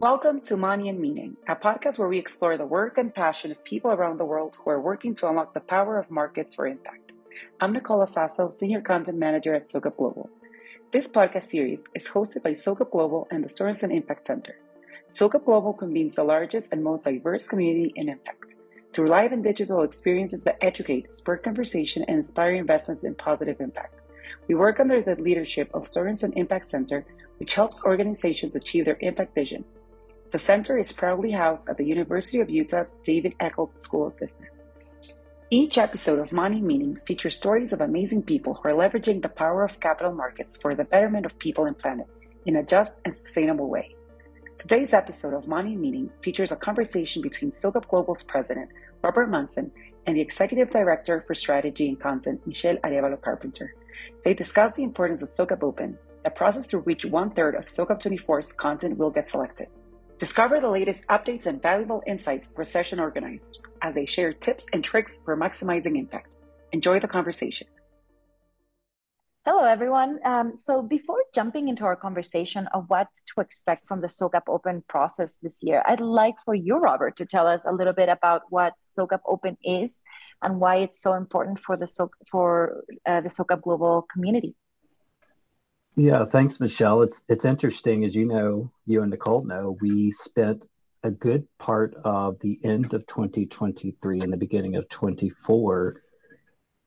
Welcome to Money and Meaning, a podcast where we explore the work and passion of people around the world who are working to unlock the power of markets for impact. I'm Nicola Sasso, Senior Content Manager at SOCAP Global. This podcast series is hosted by SOCAP Global and the Sorenson Impact Center. SOCAP Global convenes the largest and most diverse community in impact through live and digital experiences that educate, spur conversation, and inspire investments in positive impact. We work under the leadership of Sorenson Impact Center, which helps organizations achieve their impact vision the center is proudly housed at the University of Utah's David Eccles School of Business. Each episode of Money Meaning features stories of amazing people who are leveraging the power of capital markets for the betterment of people and planet in a just and sustainable way. Today's episode of Money Meaning features a conversation between SOCAP Global's president, Robert Munson, and the executive director for strategy and content, Michelle Arevalo Carpenter. They discuss the importance of SOCAP Open, the process through which one third of SOCAP 24's content will get selected. Discover the latest updates and valuable insights for session organizers as they share tips and tricks for maximizing impact. Enjoy the conversation. Hello, everyone. Um, so, before jumping into our conversation of what to expect from the SOCAP Open process this year, I'd like for you, Robert, to tell us a little bit about what SOCAP Open is and why it's so important for the so- for uh, the SOCAP Global community. Yeah, thanks, Michelle. It's it's interesting, as you know, you and Nicole know, we spent a good part of the end of 2023 and the beginning of 24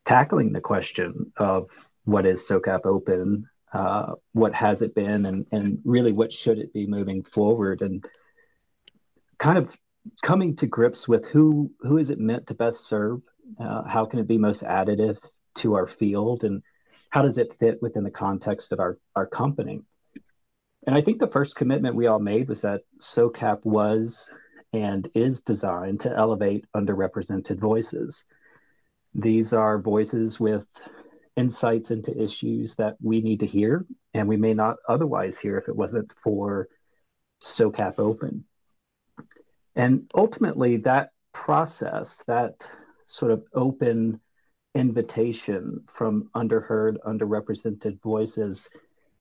tackling the question of what is SOCAP Open, uh, what has it been, and and really what should it be moving forward, and kind of coming to grips with who who is it meant to best serve, uh, how can it be most additive to our field, and how does it fit within the context of our, our company? And I think the first commitment we all made was that SOCAP was and is designed to elevate underrepresented voices. These are voices with insights into issues that we need to hear, and we may not otherwise hear if it wasn't for SOCAP Open. And ultimately, that process, that sort of open invitation from underheard, underrepresented voices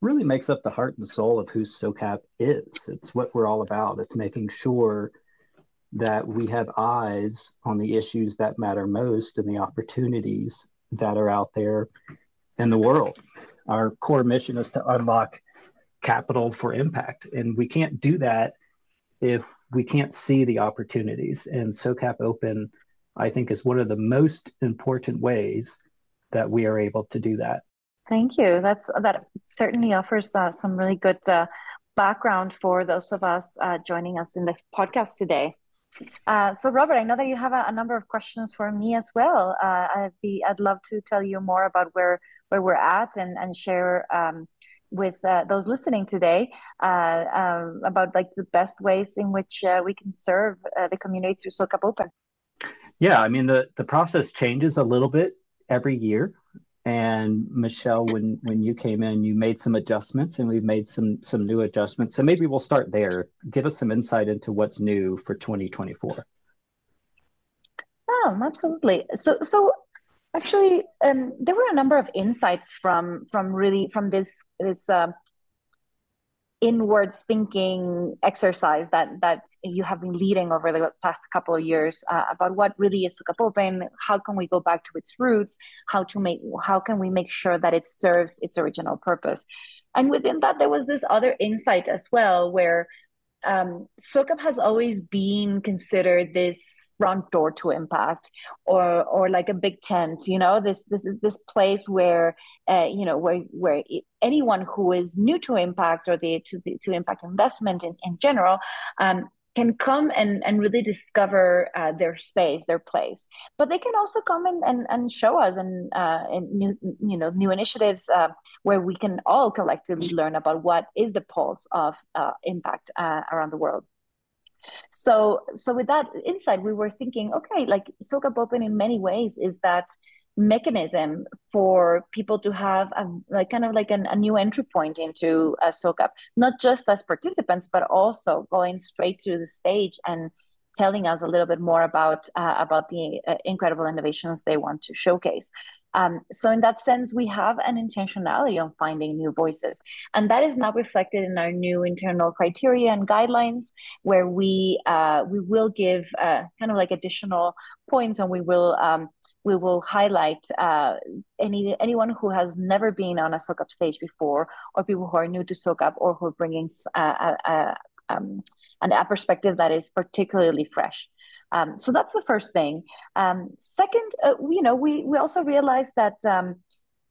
really makes up the heart and soul of who SOCAP is. It's what we're all about. It's making sure that we have eyes on the issues that matter most and the opportunities that are out there in the world. Our core mission is to unlock capital for impact. And we can't do that if we can't see the opportunities. And SOCAP Open I think is one of the most important ways that we are able to do that. Thank you. That's that certainly offers uh, some really good uh, background for those of us uh, joining us in the podcast today. Uh, so, Robert, I know that you have a, a, number of questions for me as well. Uh, I'd be, I'd love to tell you more about where where we're at and and share um, with uh, those listening today um, about like the best ways in which we can serve the community through SOCAP Open. Yeah, I mean the the process changes a little bit every year. And Michelle, when when you came in, you made some adjustments, and we've made some some new adjustments. So maybe we'll start there. Give us some insight into what's new for 2024. Oh, absolutely. So so actually, um, there were a number of insights from from really from this this uh, inward thinking exercise that that you have been leading over the past couple of years uh, about what really is SOCAP Open, how can we go back to its roots, how to make how can we make sure that it serves its original purpose. And within that, there was this other insight as well, where um, SOCAP has always been considered this front door to impact or or like a big tent you know? This this is this place where uh, you know where where anyone who is new to impact or the to the, to impact investment in, in general um, can come and, and really discover uh, their space, their place. But they can also come and, and, and show us and, uh, new you know new initiatives uh, where we can all collectively learn about what is the pulse of uh, impact uh, around the world. So so with that insight, we were thinking, okay, like SOCAP Open in many ways is that mechanism for people to have a, like kind of like an, a new entry point into a SOCAP, not just as participants, but also going straight to the stage and telling us a little bit more about uh, about the uh, incredible innovations they want to showcase. Um, so in that sense, we have an intentionality on finding new voices, and that is now reflected in our new internal criteria and guidelines, where we uh, we will give uh, kind of like additional points, and we will. Um, we will highlight uh, any anyone who has never been on a SOCAP stage before, or people who are new to SOCAP, or who are bringing uh, a, a, um, a perspective that is particularly fresh. Um, so that's the first thing. Um, second, uh, you know, we we also realized that um,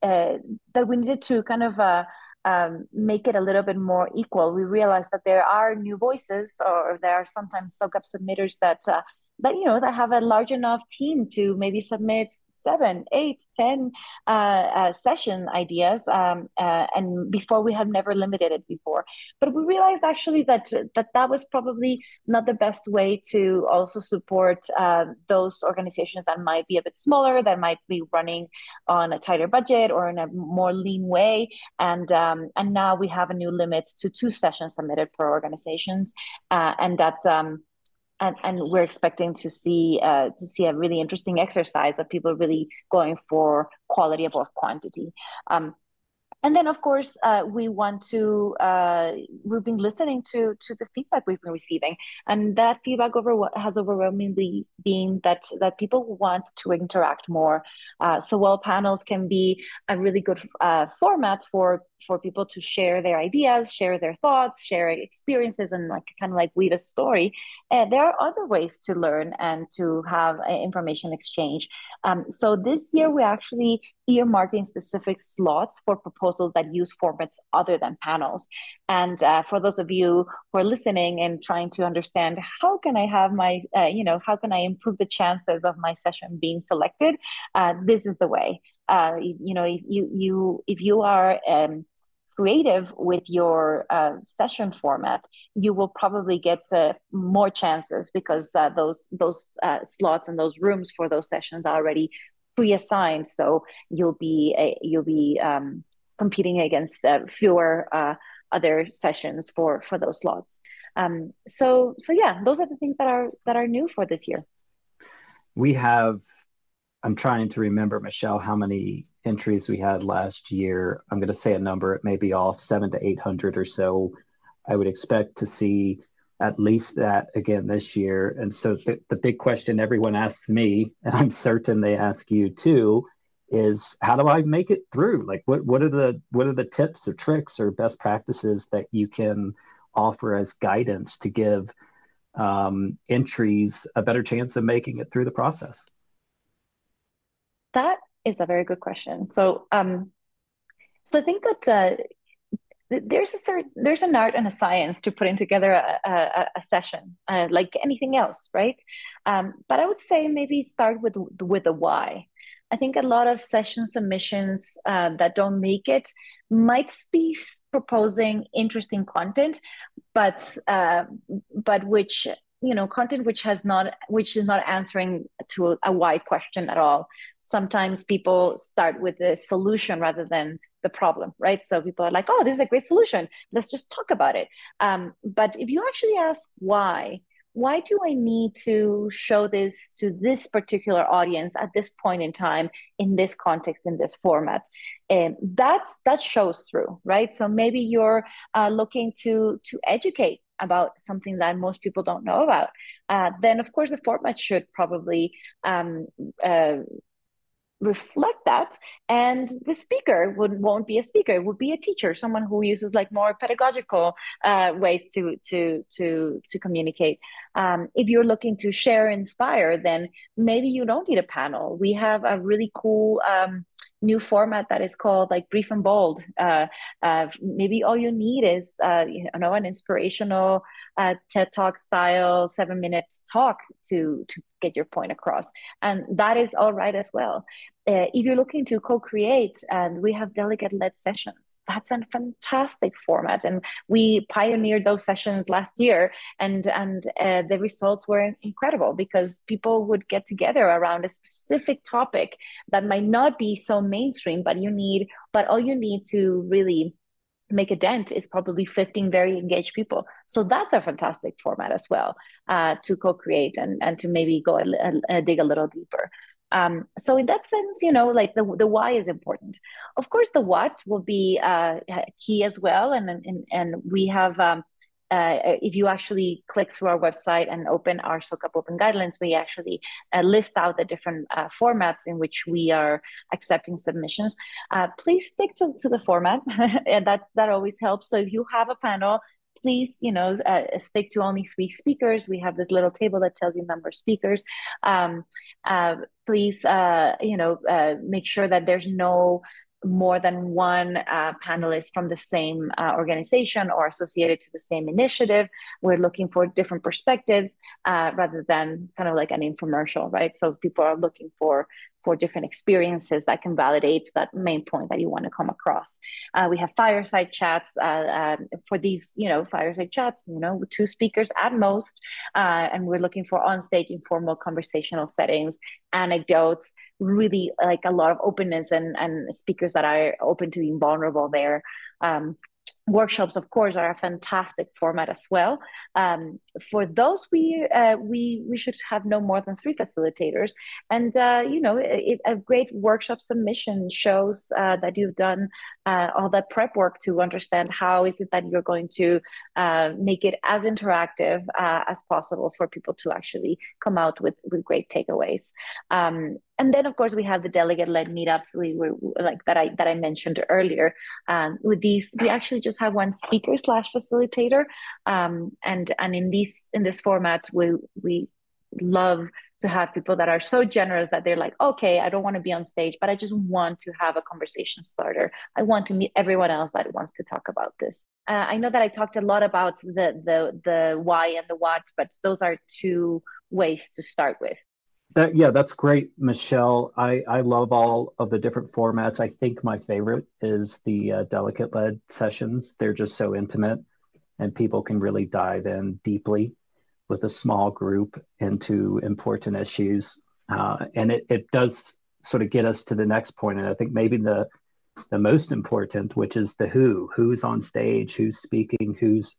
uh, that we needed to kind of uh, um, make it a little bit more equal. We realized that there are new voices, or there are sometimes SOCAP submitters that uh, that you know that have a large enough team to maybe submit seven, eight, ten uh, uh, session ideas, um, uh, and before we had never limited it before. But we realized actually that that that was probably not the best way to also support uh, those organizations that might be a bit smaller, that might be running on a tighter budget or in a more lean way. And um, and now we have a new limit to two sessions submitted per organizations, uh, and that. Um, and, and we're expecting to see uh, to see a really interesting exercise of people really going for quality above quantity. Um, and then of course uh, we want to uh, we've been listening to to the feedback we've been receiving and that feedback over has overwhelmingly been that that people want to interact more uh, so while panels can be a really good uh, format for for people to share their ideas share their thoughts share experiences and like kind of like weave a story uh, there are other ways to learn and to have uh, information exchange um, so this year we actually earmarking specific slots for proposals that use formats other than panels. And uh, for those of you who are listening and trying to understand how can I have my, uh, you know, how can I improve the chances of my session being selected, uh, this is the way. Uh, you know, if you you if you are um, creative with your uh, session format, you will probably get uh, more chances because uh, those those uh, slots and those rooms for those sessions are already pre-assigned, so you'll be a, you'll be um, competing against uh, fewer uh, other sessions for for those slots. Um, so so yeah, those are the things that are that are new for this year. We have. I'm trying to remember, Michelle, how many entries we had last year. I'm going to say a number. It may be off seven to eight hundred or so. I would expect to see at least that again this year. And so the, the big question everyone asks me, and I'm certain they ask you too, is how do I make it through? Like what what are the what are the tips or tricks or best practices that you can offer as guidance to give um, entries a better chance of making it through the process? That is a very good question. So um, so I think that uh, there's a certain there's an art and a science to putting together a, a, a session uh, like anything else right um, but i would say maybe start with with the why i think a lot of session submissions uh, that don't make it might be proposing interesting content but uh, but which you know content which has not which is not answering to a, why question at all sometimes people start with the solution rather than the problem, right? So people are like, oh, this is a great solution. Let's just talk about it. Um, but if you actually ask why, why do I need to show this to this particular audience at this point in time, in this context, in this format? And that's that shows through, right? So maybe you're uh, looking to to educate about something that most people don't know about. Uh, then, of course, the format should probably um, uh, reflect that. And the speaker would won't be a speaker. It would be a teacher someone who uses like more pedagogical uh, ways to to to to communicate. Um, if you're looking to share inspire then maybe you don't need a panel. We have a really cool um, new format that is called like brief and bold. Uh, uh, maybe all you need is uh, you know an inspirational uh, TED Talk style seven minute talk to to get your point across, and that is all right as well. Uh, if you're looking to co-create, and we have delegate-led sessions, that's a fantastic format, and we pioneered those sessions last year, and and uh, the results were incredible because people would get together around a specific topic that might not be so mainstream, but you need, but all you need to really make a dent is probably 15 very engaged people. So that's a fantastic format as well uh, to co-create and, and to maybe go a, a, a dig a little deeper. Um, so in that sense, you know, like the the why is important. Of course, the what will be uh, key as well, and and and we have. Um, uh, if you actually click through our website and open our SOCAP Open guidelines, we actually uh, list out the different uh, formats in which we are accepting submissions. Uh, please stick to, to the format, and that that always helps. So if you have a panel please, you know, uh, stick to only three speakers. We have this little table that tells you number of speakers. Um, uh, please, uh, you know, uh, make sure that there's no more than one uh, panelist from the same uh, organization or associated to the same initiative. We're looking for different perspectives rather than kind of like an infomercial, right? So people are looking for for different experiences that can validate that main point that you want to come across. Uh, we have fireside chats uh, um, for these, you know, fireside chats, you know, two speakers at most. Uh, and we're looking for on-stage informal conversational settings, anecdotes, really like a lot of openness and, and speakers that are open to being vulnerable there. Um, workshops of course are a fantastic format as well um, for those we uh, we we should have no more than three facilitators. And uh, you know it, a great workshop submission shows uh, that you've done uh, all that prep work to understand how is it that you're going to uh, make it as interactive uh, as possible for people to actually come out with with great takeaways. Um, and then of course we have the delegate led meetups we were like that i that i mentioned earlier. Um, with these we actually just have one speaker slash facilitator um, and and in these in this format we we love to have people that are so generous that they're like okay i don't want to be on stage but i just want to have a conversation starter i want to meet everyone else that wants to talk about this uh, i know that i talked a lot about the the the why and the what but those are two ways to start with that, yeah, that's great, Michelle. I, I love all of the different formats. I think my favorite is the uh, delegate led sessions. They're just so intimate and people can really dive in deeply with a small group into important issues. Uh, and it, it does sort of get us to the next point. And I think maybe the the most important, which is the who, who's on stage, who's speaking, who's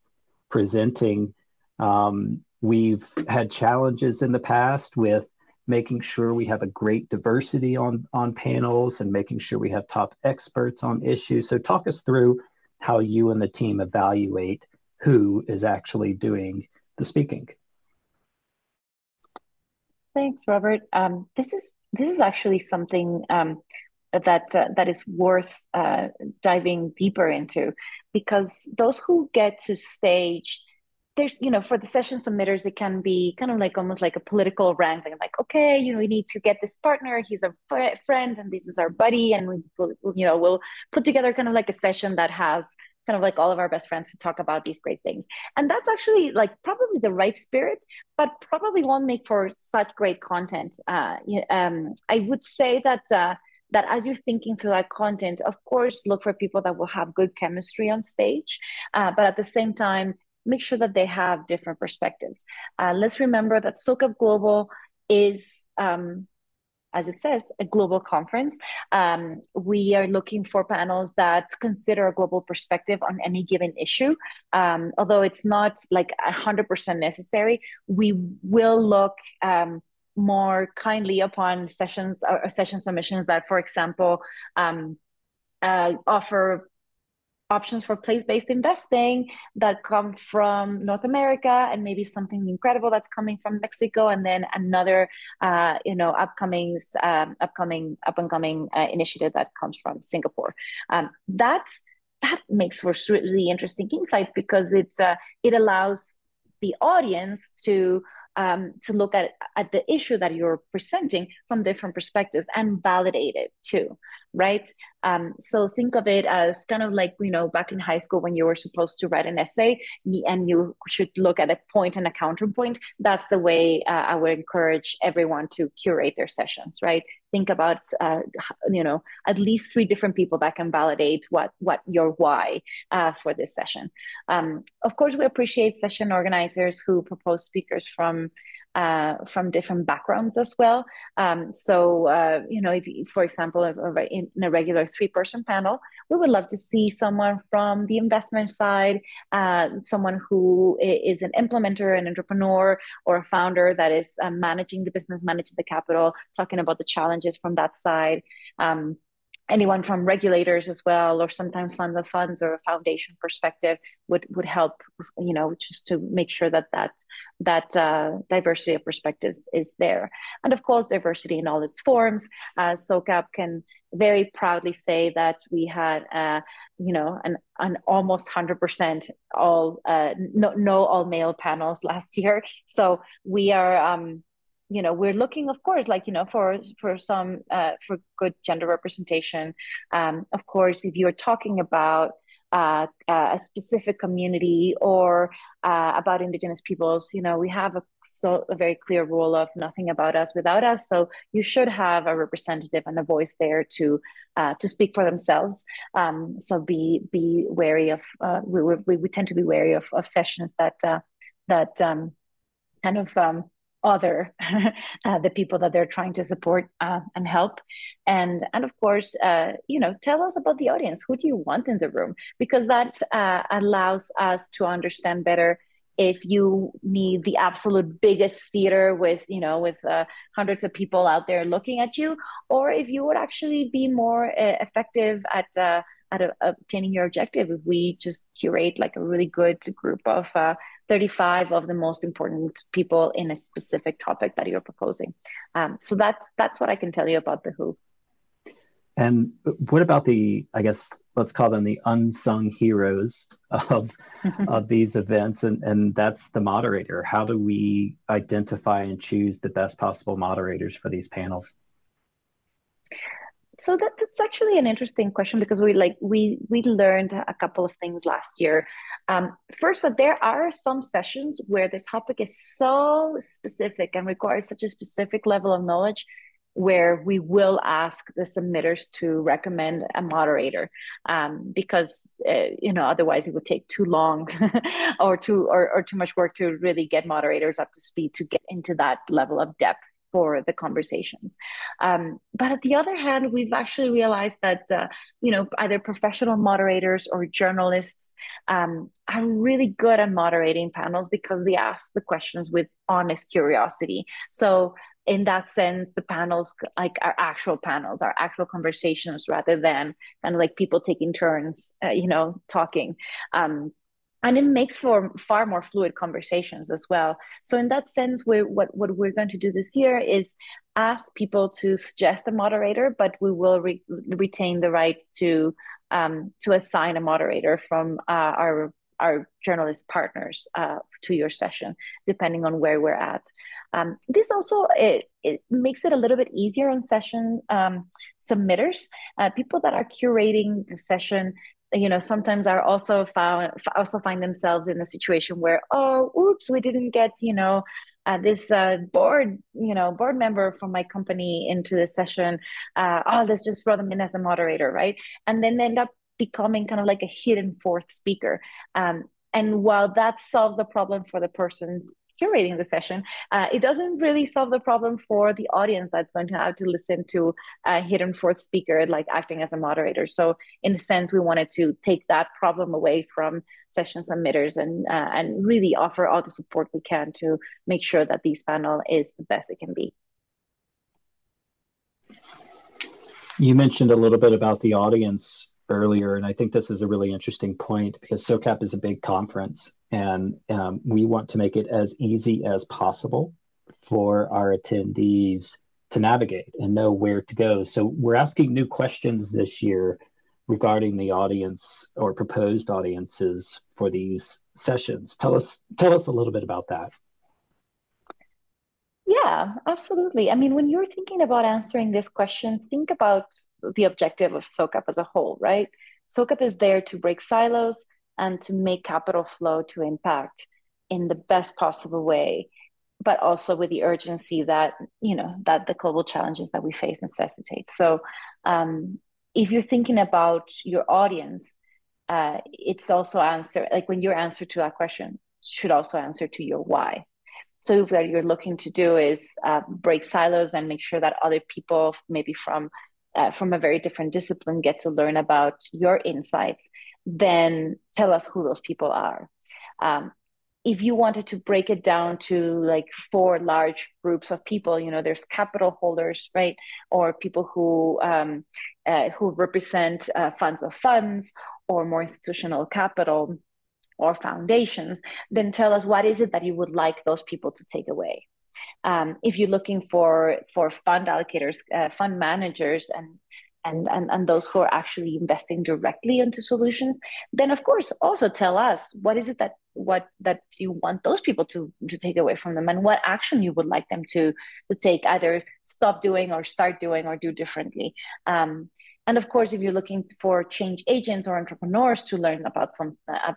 presenting. Um, we've had challenges in the past with making sure we have a great diversity on, on panels and making sure we have top experts on issues. So, talk us through how you and the team evaluate who is actually doing the speaking. Thanks, Robert. Um, this is this is actually something um, that uh, that is worth uh, diving deeper into because those who get to stage there's you know for the session submitters it can be kind of like almost like a political wrangling like okay you know we need to get this partner he's a friend and this is our buddy and we will you know we'll put together kind of like a session that has kind of like all of our best friends to talk about these great things and that's actually like probably the right spirit but probably won't make for such great content uh, um, i would say that uh, that as you're thinking through that content, of course, look for people that will have good chemistry on stage, uh, but at the same time, make sure that they have different perspectives. Uh, let's remember that SOCAP Global is, um, as it says, a global conference. Um, we are looking for panels that consider a global perspective on any given issue. Um, although it's not like 100% necessary, we will look um, more kindly upon sessions or session submissions that, for example, um, uh, offer options for place-based investing that come from North America and maybe something incredible that's coming from Mexico and then another uh, you know upcoming um, upcoming up and coming uh, initiative that comes from Singapore. Um, that's that makes for really interesting insights because it's uh, it allows the audience to um, to look at, at the issue that you're presenting from different perspectives and validate it too right? Um, so think of it as kind of like you know back in high school when you were supposed to write an essay and you should look at a point and a counterpoint that's the way uh, i would encourage everyone to curate their sessions right? Think about uh, you know at least three different people that can validate what what your why uh, for this session. Um, of course we appreciate session organizers who propose speakers from uh, from different backgrounds as well. Um, so, uh, you know, if, for example, in a regular three-person panel, we would love to see someone from the investment side, uh, someone who is an implementer, an entrepreneur, or a founder that is uh, managing the business, managing the capital, talking about the challenges from that side. Um, anyone from regulators as well or sometimes funds of funds or a foundation perspective would would help you know just to make sure that that that uh, diversity of perspectives is there. And of course diversity in all its forms. Uh, socap can very proudly say that we had uh, you know an, an almost 100% all uh, no, no all male panels last year. So we are um, you know we're looking of course like you know for for some uh, for good gender representation. Um, of course if you're talking about uh, a specific community or uh, about indigenous peoples you know we have a, so, a very clear rule of nothing about us without us. So you should have a representative and a voice there to uh, to speak for themselves. Um, so be be wary of uh, we, we, we tend to be wary of, of sessions that uh, that um, kind of um, other uh, the people that they're trying to support uh, and help. And and of course uh, you know tell us about the audience. Who do you want in the room? Because that uh, allows us to understand better if you need the absolute biggest theater with you know with uh, hundreds of people out there looking at you or if you would actually be more uh, effective at at a, obtaining your objective. If we just curate like a really good group of 35 of the most important people in a specific topic that you're proposing. Um, so that's that's what i can tell you about the who. And what about the i guess let's call them the unsung heroes of of these events? And and that's the moderator. How do we identify and choose the best possible moderators for these panels so that, that's actually an interesting question because we like we we learned a couple of things last year. Um, first that there are some sessions where the topic is so specific and requires such a specific level of knowledge where we will ask the submitters to recommend a moderator um, because uh, you know otherwise it would take too long or too or, or too much work to really get moderators up to speed to get into that level of depth for the conversations. Um, but at the other hand, we've actually realized that uh, you know either professional moderators or journalists um, are really good at moderating panels because they ask the questions with honest curiosity. So in that sense, the panels like are actual panels, are actual conversations rather than kind of like people taking turns, uh, you know, talking. Um, and it makes for far more fluid conversations as well. So in that sense we what, what we're going to do this year is ask people to suggest a moderator but we will re- retain the right to um, to assign a moderator from uh, our our journalist partners uh, to your session depending on where we're at. Um, this also it, it makes it a little bit easier on session um, submitters. Uh, people that are curating the session you know sometimes are also found also find themselves in a situation where oh oops we didn't get you know uh, this uh, board you know board member from my company into the session. Uh, oh let's just throw them in as a moderator right? And then they end up becoming kind of like a hidden fourth speaker. Um, and while that solves the problem for the person curating the session, uh, it doesn't really solve the problem for the audience that's going to have to listen to a hidden fourth speaker, like acting as a moderator. So, in a sense, we wanted to take that problem away from session submitters and uh, and really offer all the support we can to make sure that this panel is the best it can be. You mentioned a little bit about the audience earlier, and I think this is a really interesting point because SOCAP is a big conference, and um, we want to make it as easy as possible for our attendees to navigate and know where to go. So we're asking new questions this year regarding the audience or proposed audiences for these sessions. Tell us tell us a little bit about that. Yeah, absolutely. I mean, when you're thinking about answering this question, think about the objective of SOCAP as a whole, right? SOCAP is there to break silos and to make capital flow to impact in the best possible way, but also with the urgency that, you know, that the global challenges that we face necessitate. So um, if you're thinking about your audience, uh, it's also answer like when your answer to that question should also answer to your why so what you're looking to do is uh, break silos and make sure that other people, maybe from uh, from a very different discipline, get to learn about your insights. Then tell us who those people are. Um, if you wanted to break it down to like four large groups of people, you know, there's capital holders, right, or people who um, uh, who represent uh, funds of funds or more institutional capital or foundations. Then tell us what is it that you would like those people to take away. Um, if you're looking for for fund allocators, uh, fund managers, and and, and and those who are actually investing directly into solutions then of course also tell us what is it that what that you want those people to to take away from them and what action you would like them to to take either stop doing or start doing or do differently. Um, and of course if you're looking for change agents or entrepreneurs to learn about some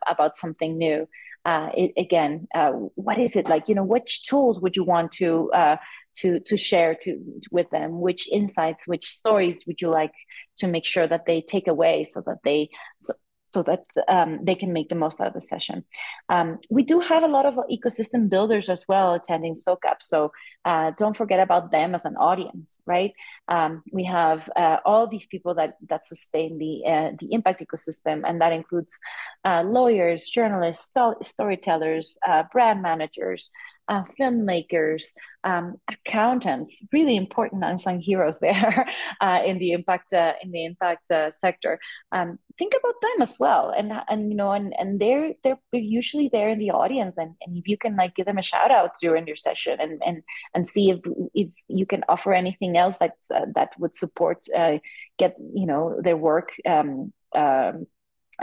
about something new uh, it, again uh, what is it? Like you know which tools would you want to uh, to to share to with them? Which insights which stories would you like to make sure that they take away so that they so, so that um, they can make the most out of the session. Um, we do have a lot of ecosystem builders as well attending SOCAP, so uh, don't forget about them as an audience, right? Um, we have uh, all these people that that sustain the uh, the impact ecosystem, and that includes uh, lawyers, journalists, storytellers, uh, brand managers, uh, filmmakers, um, accountants, really important unsung heroes there uh, in the impact uh, in the impact uh, sector. Um, think about them as well, and and you know, and and they're they're usually there in the audience, and, and if you can like give them a shout out during your session, and and and see if if you can offer anything else that uh, that would support uh, get you know their work. Um, um,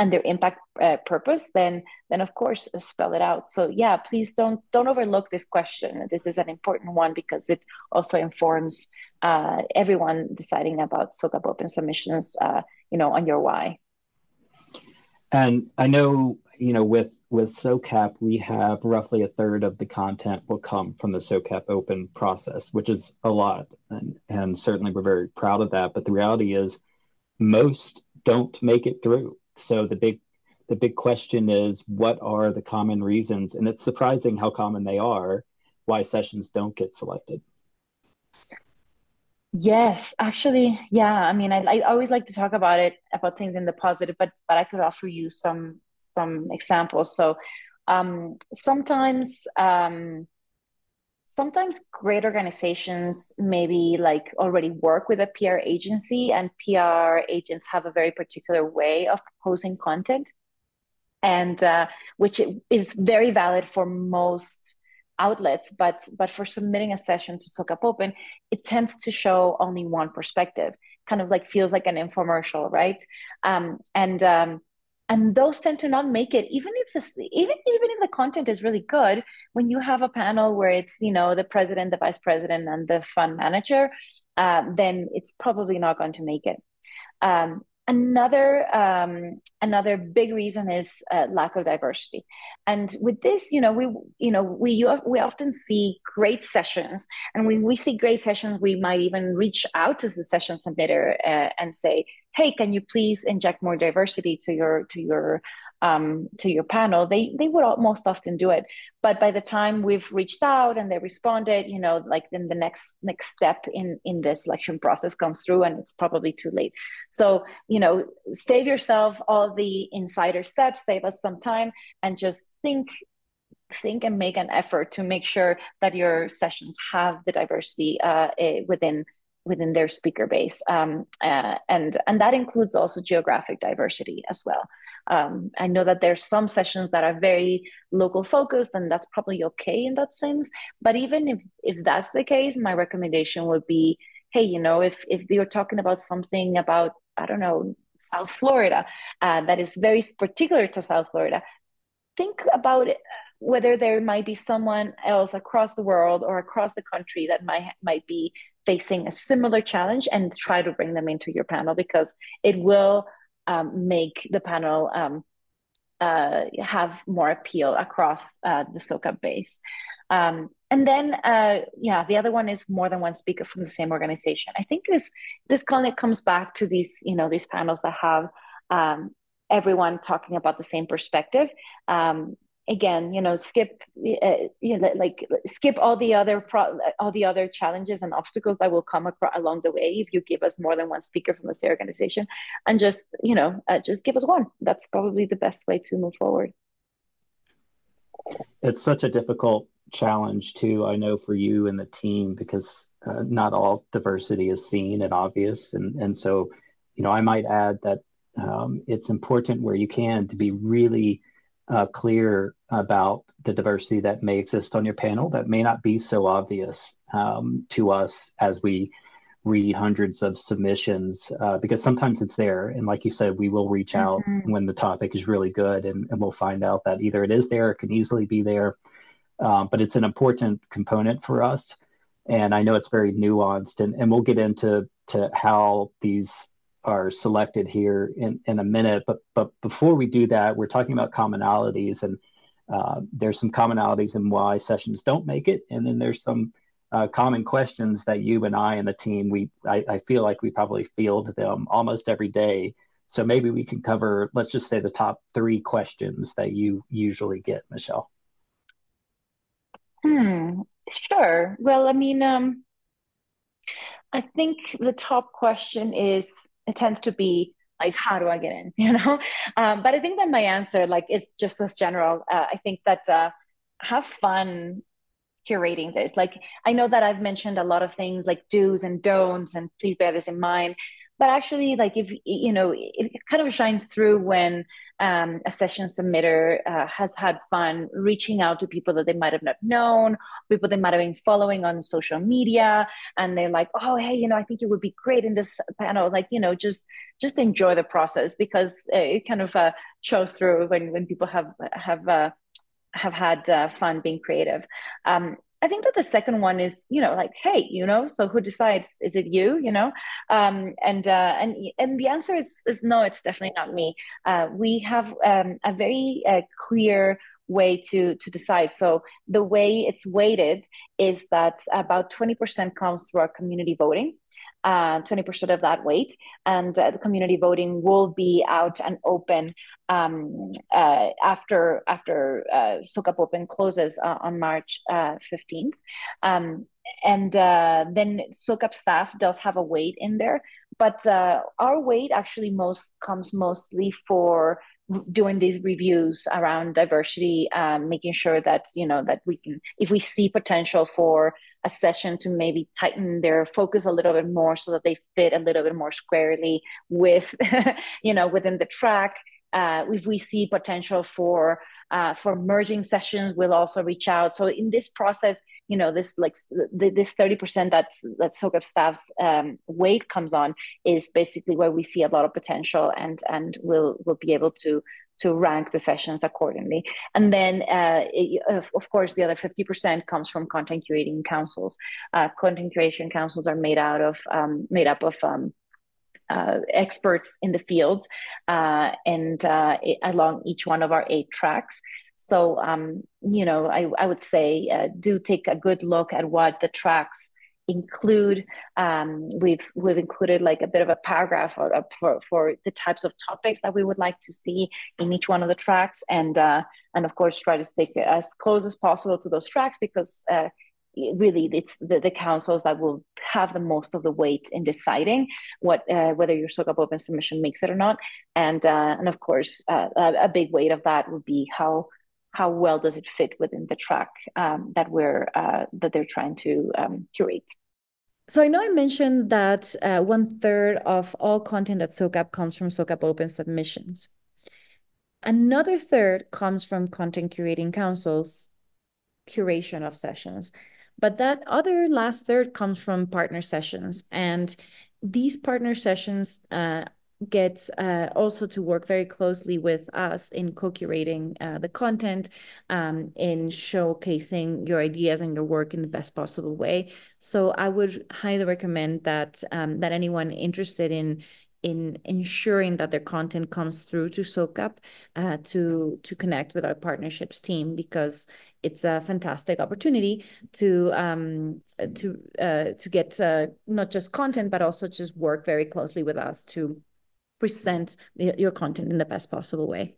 and their impact uh, purpose then then of course uh, spell it out so yeah please don't don't overlook this question this is an important one because it also informs uh, everyone deciding about SOCAP open submissions uh, you know on your why and i know you know with with SOCAP, we have roughly a third of the content will come from the SOCAP open process, which is a lot. And, and certainly we're very proud of that. But the reality is, most don't make it through. So the big the big question is what are the common reasons? And it's surprising how common they are why sessions don't get selected. Yes actually yeah. I mean I, I always like to talk about it about things in the positive but but i could offer you some some examples. So um sometimes um sometimes great organizations maybe like already work with a PR agency and PR agents have a very particular way of proposing content. And uh, which is very valid for most outlets but but for submitting a session to SOCAP Open it tends to show only one perspective kind of like feels like an infomercial right? Um, and um, and those tend to not make it even if this even even if the content is really good when you have a panel where it's you know the president the vice president and the fund manager uh, then it's probably not going to make it. Um, another um, another big reason is uh, lack of diversity. And with this you know we you know we we often see great sessions and when we see great sessions we might even reach out to the session submitter uh, and say hey can you please inject more diversity to your to your um, to your panel, they they would most often do it. But by the time we've reached out and they responded, you know, like then the next next step in in the selection process comes through, and it's probably too late. So you know, save yourself all the insider steps, save us some time, and just think think and make an effort to make sure that your sessions have the diversity uh, eh, within within their speaker base um, uh, and and that includes also geographic diversity as well um, I know that there's some sessions that are very local focused, and that's probably okay in that sense. But even if if that's the case, my recommendation would be, hey, you know, if if you're talking about something about I don't know South Florida uh, that is very particular to South Florida, think about it, whether there might be someone else across the world or across the country that might might be facing a similar challenge and try to bring them into your panel because it will um, make the panel um, uh, have more appeal across uh, the SOCAP base. Um, and then, uh, yeah, the other one is more than one speaker from the same organization. I think this this kind of comes back to these, you know, these panels that have um, everyone talking about the same perspective. Um, again you know skip uh, you know like skip all the other pro- all the other challenges and obstacles that will come across along the way if you give us more than one speaker from the same organization and just you know uh, just give us one. That's probably the best way to move forward. It's such a difficult challenge too i know for you and the team because uh, not all diversity is seen and obvious. And and so you know i might add that um, it's important where you can to be really uh, clear about the diversity that may exist on your panel that may not be so obvious um, to us as we read hundreds of submissions uh, because sometimes it's there. And like you said we will reach out mm-hmm. when the topic is really good and, and, we'll find out that either it is there it can easily be there. Um, but it's an important component for us. And i know it's very nuanced and, and we'll get into to how these are selected here in, in a minute. But but before we do that, we're talking about commonalities, and uh, there's some commonalities in why sessions don't make it, and then there's some uh, common questions that you and I and the team we I, I feel like we probably field them almost every day. So maybe we can cover, let's just say, the top three questions that you usually get, Michelle. Hmm. Sure. Well, I mean, um, I think the top question is it tends to be like how do i get in you know? Um, but i think that my answer like is just as general uh, i think that uh, have fun curating this. Like i know that i've mentioned a lot of things like do's and don'ts and please bear this in mind but actually like if you know it kind of shines through when um, a session submitter uh, has had fun reaching out to people that they might have not known people they might have been following on social media and they're like oh hey you know i think you would be great in this panel. Like you know just just enjoy the process because uh, it kind of uh, shows through when when people have have uh, have had uh, fun being creative. Um, I think that the second one is, you know, like, hey, you know, so who decides? Is it you? You know, um, and uh, and and the answer is, is no, it's definitely not me. Uh, we have um, a very uh, clear way to to decide. So the way it's weighted is that about twenty percent comes through our community voting uh, 20% of that weight. And uh, the community voting will be out and open um, uh, after after uh, SOCAP Open closes uh, on March 15th. Uh, um, and then SOCAP staff does have a weight in there, but our weight actually most comes mostly for doing these reviews around diversity, um, making sure that you know that we can, if we see potential for a session to maybe tighten their focus a little bit more, so that they fit a little bit more squarely with, you know, within the track. Uh, if we see potential for uh, for merging sessions, we'll also reach out. So in this process, you know, this like this thirty percent that's that SOCAP staff's um, weight comes on is basically where we see a lot of potential, and and we'll we'll be able to to rank the sessions accordingly. And then, uh, it, of course, the other 50% comes from content creating councils. Uh, content creation councils are made out of um, made up of um, uh, experts in the field uh, and uh, along each one of our eight tracks. So, um, you know, I, I would say uh, do take a good look at what the tracks include. Um, we've we've included like a bit of a paragraph for, for, for the types of topics that we would like to see in each one of the tracks, and uh, and of course try to stick as close as possible to those tracks because uh, really it's the, the councils that will have the most of the weight in deciding what uh, whether your SOCAP open submission makes it or not and uh, and of course uh, a, big weight of that would be how how well does it fit within the track um, that we're uh, that they're trying to um, curate so I know I mentioned that uh, one third of all content at SOCAP comes from SOCAP open submissions. Another third comes from content curating councils curation of sessions. But that other last third comes from partner sessions. And these partner sessions uh, get uh, also to work very closely with us in co-curating uh, the content, um, in showcasing your ideas and your work in the best possible way. So I would highly recommend that um, that anyone interested in in ensuring that their content comes through to SOCAP uh, to to connect with our partnerships team because it's a fantastic opportunity to um, to uh, to get uh, not just content but also just work very closely with us to present your content in the best possible way.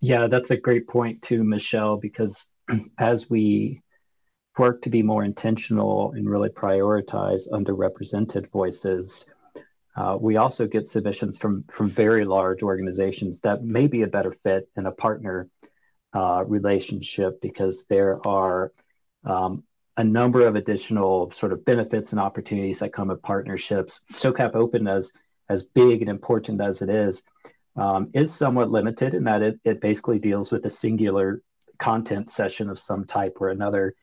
Yeah, that's a great point too, Michelle, because as we work to be more intentional and really prioritize underrepresented voices, uh, we also get submissions from from very large organizations that may be a better fit and a partner uh, relationship because there are um, a number of additional sort of benefits and opportunities that come with partnerships. SOCAP Open, as as big and important as it is, um, is somewhat limited in that it, it basically deals with a singular content session of some type or another.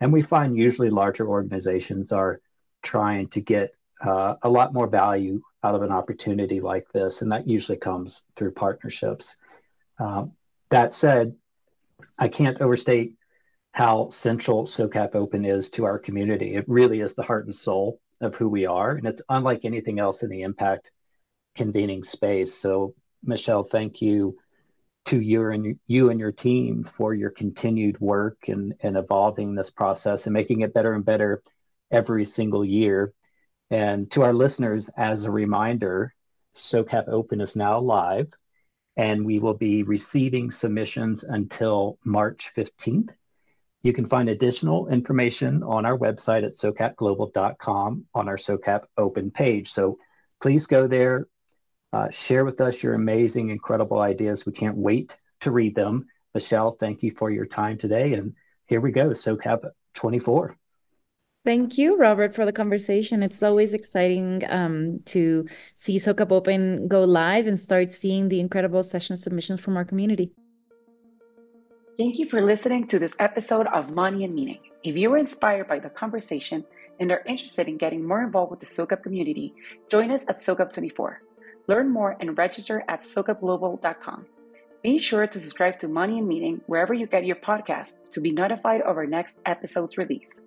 And we find usually larger organizations are trying to get uh, a lot more value out of an opportunity like this, and that usually comes through partnerships. Um, that said, I can't overstate how central SOCAP Open is to our community. It really is the heart and soul of who we are, and it's unlike anything else in the impact convening space. So Michelle, thank you to you and you and your team for your continued work and, and evolving this process and making it better and better every single year. And to our listeners, as a reminder, SOCAP Open is now live, and we will be receiving submissions until March 15th. You can find additional information on our website at socapglobal.com on our SOCAP Open page. So please go there, uh, share with us your amazing, incredible ideas. We can't wait to read them. Michelle, thank you for your time today. And here we go, SOCAP 24. Thank you, Robert, for the conversation. It's always exciting um, to see SOCAP Open go live and start seeing the incredible session submissions from our community. Thank you for listening to this episode of Money and Meaning. If you were inspired by the conversation and are interested in getting more involved with the SOCAP community, join us at SOCAP 24. Learn more and register at socapglobal.com. Be sure to subscribe to Money and Meaning wherever you get your podcast to be notified of our next episode's release.